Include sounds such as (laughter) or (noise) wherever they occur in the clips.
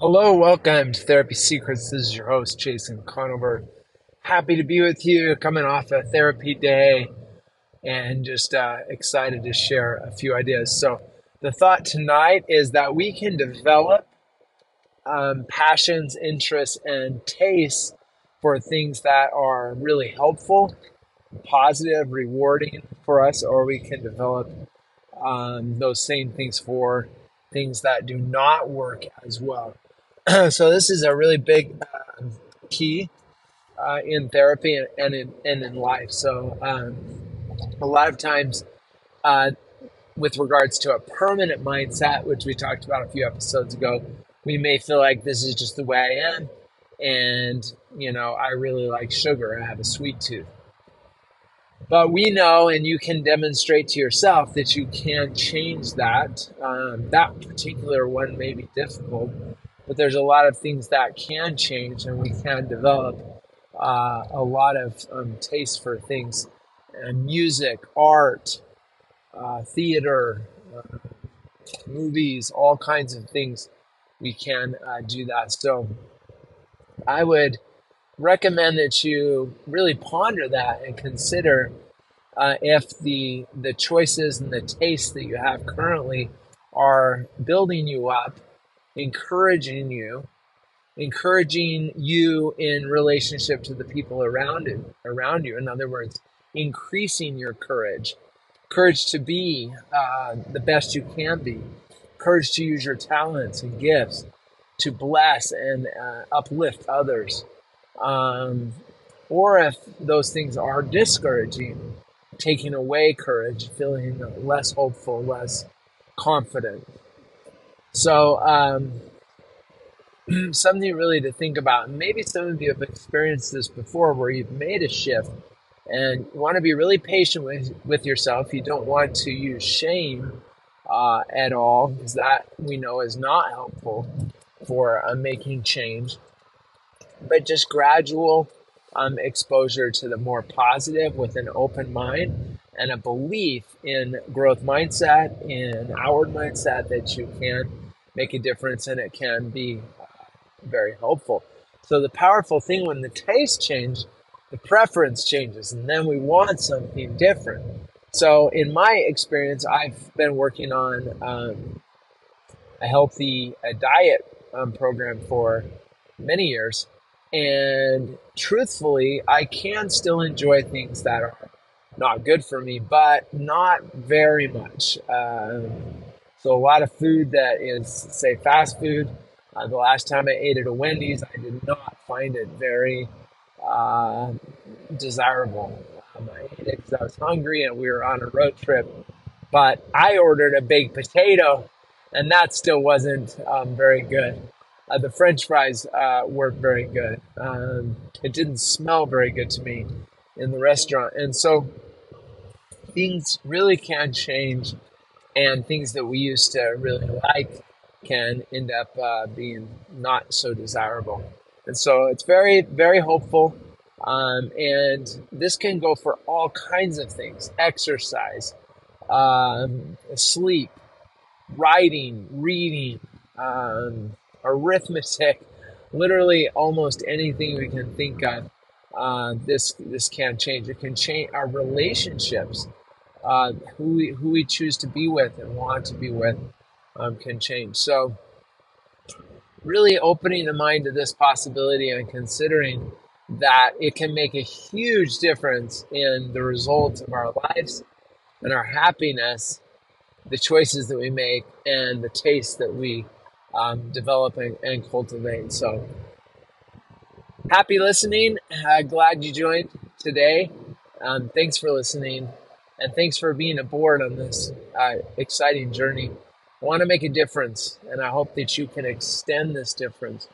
Hello, welcome to Therapy Secrets. This is your host, Jason Conover. Happy to be with you coming off a therapy day and just uh, excited to share a few ideas. So, the thought tonight is that we can develop um, passions, interests, and tastes for things that are really helpful, positive, rewarding for us, or we can develop um, those same things for things that do not work as well. (clears throat) so this is a really big uh, key uh, in therapy and, and, in and in life. So um, a lot of times, uh, with regards to a permanent mindset, which we talked about a few episodes ago, we may feel like this is just the way I am, and you know I really like sugar. I have a sweet tooth. But we know, and you can demonstrate to yourself that you can change that. Um, that particular one may be difficult, but there's a lot of things that can change and we can develop uh, a lot of um, taste for things. And music art uh, theater uh, movies all kinds of things we can uh, do that. So i would recommend that you really ponder that and consider uh, if the the choices and the tastes that you have currently are building you up encouraging you, encouraging you in relationship to the people around it, around you. In other words, increasing your courage, courage to be uh, the best you can be, courage to use your talents and gifts to bless and uh, uplift others. Um, or if those things are discouraging, taking away courage, feeling less hopeful, less confident. So, um, (clears throat) something really to think about. Maybe some of you have experienced this before where you've made a shift and you want to be really patient with, with yourself. You don't want to use shame uh, at all because that we know is not helpful for uh, making change. But just gradual um, exposure to the more positive with an open mind and a belief in growth mindset, in outward mindset that you can make a difference and it can be uh, very helpful. So the powerful thing when the taste changes, the preference changes, and then we want something different. So in my experience, I've been working on um, a healthy a diet um, program for many years, and truthfully, I can still enjoy things that are not good for me, but not very much. Um, so a lot of food that is, say, fast food. Uh, the last time I ate at a Wendy's, I did not find it very uh, desirable. Um, I ate it because I was hungry and we were on a road trip. But I ordered a baked potato, and that still wasn't um, very good. Uh, the French fries uh, weren't very good. Um, it didn't smell very good to me in the restaurant, and so things really can change and things that we used to really like can end up uh, being not so desirable. And so it's very, very hopeful. Um, and this can go for all kinds of things exercise, um, sleep, writing, reading, um, arithmetic, literally almost anything we can think of. Uh, this this can change. It can change our relationships uh, who we, who we choose to be with and want to be with um, can change. So, really opening the mind to this possibility and considering that it can make a huge difference in the results of our lives and our happiness, the choices that we make, and the taste that we um, develop and, and, cultivate. So, happy listening. Uh, glad you joined today. Um, thanks for listening. And thanks for being aboard on this uh, exciting journey. I want to make a difference, and I hope that you can extend this difference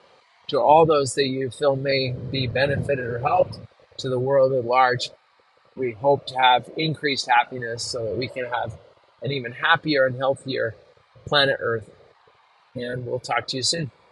to all those that you feel may be benefited or helped to the world at large. We hope to have increased happiness so that we can have an even happier and healthier planet Earth. And we'll talk to you soon.